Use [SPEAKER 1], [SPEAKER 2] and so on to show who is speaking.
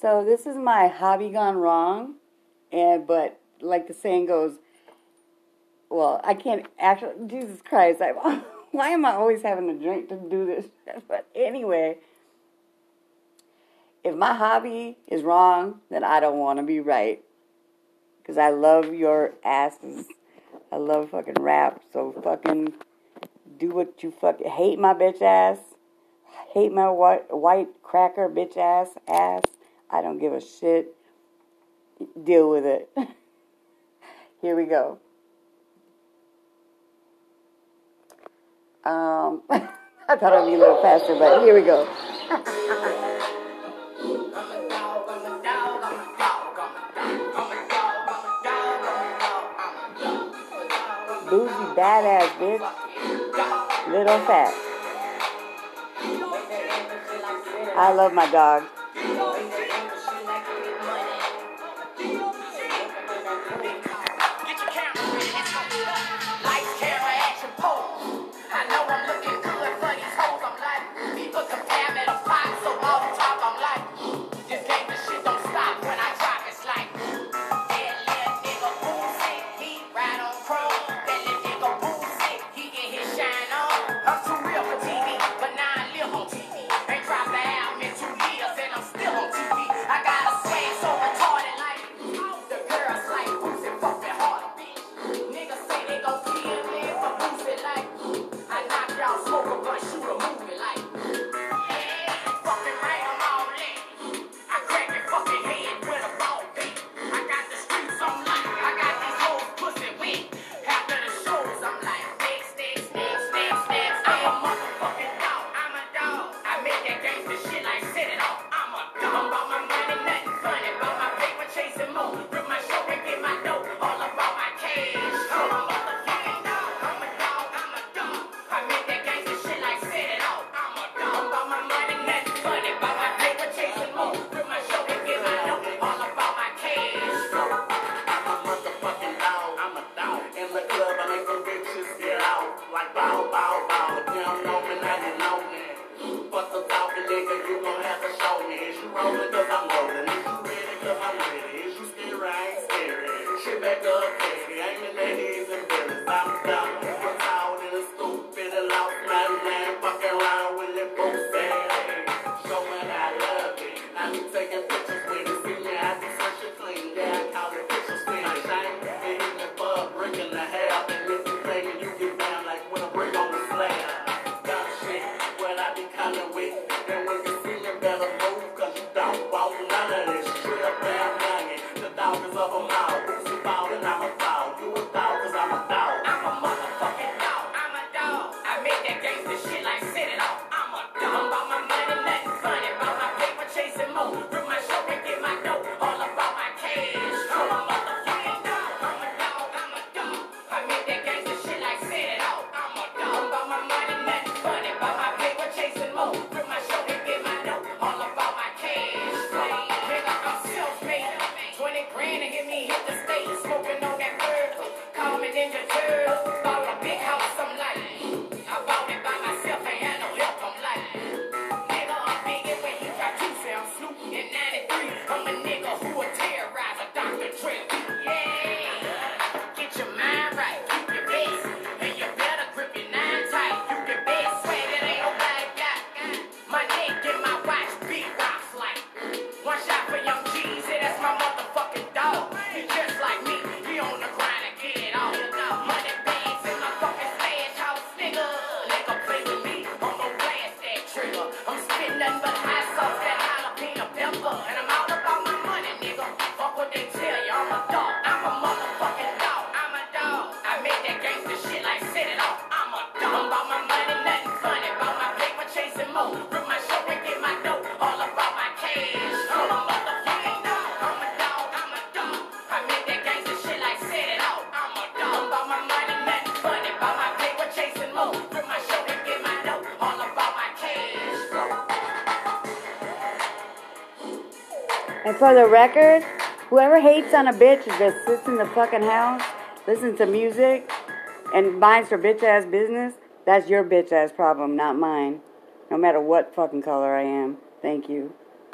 [SPEAKER 1] So this is my hobby gone wrong, and but like the saying goes, well, I can't actually. Jesus Christ! I, why am I always having a drink to do this? But anyway, if my hobby is wrong, then I don't want to be right. Cause I love your asses. I love fucking rap. So fucking do what you fucking hate my bitch ass. Hate my white white cracker bitch ass ass. I don't give a shit. Deal with it. Here we go. Um, I thought would be a little faster, but here we go.
[SPEAKER 2] Boosie Badazz bitch.
[SPEAKER 1] Lil Phat.
[SPEAKER 2] I love
[SPEAKER 1] my dog.
[SPEAKER 3] And business. I'm down in the town in a stupid and loud man. man. Fucking around with that bullshit. Showing I love it. Now you taking pictures with it. See me as a such a clean. Yeah, I call it picture clean. I shine. They hit me for a brick and a half. And this is saying you get down like when a brick on the
[SPEAKER 2] ain't nothing but hot sauce, that jalapeno pepper. And I'm all about my money, nigga. Fuck what they tell you, I'm a dog. I'm a motherfucking dog. I'm a dog. I make that gangster shit like set it off. I'm a dog. I'm my money.
[SPEAKER 1] Record, whoever hates on a bitch that sits in the fucking house, listens to music, and minds her bitch ass business, that's your bitch ass problem, not mine. No matter what fucking color I am. Thank you.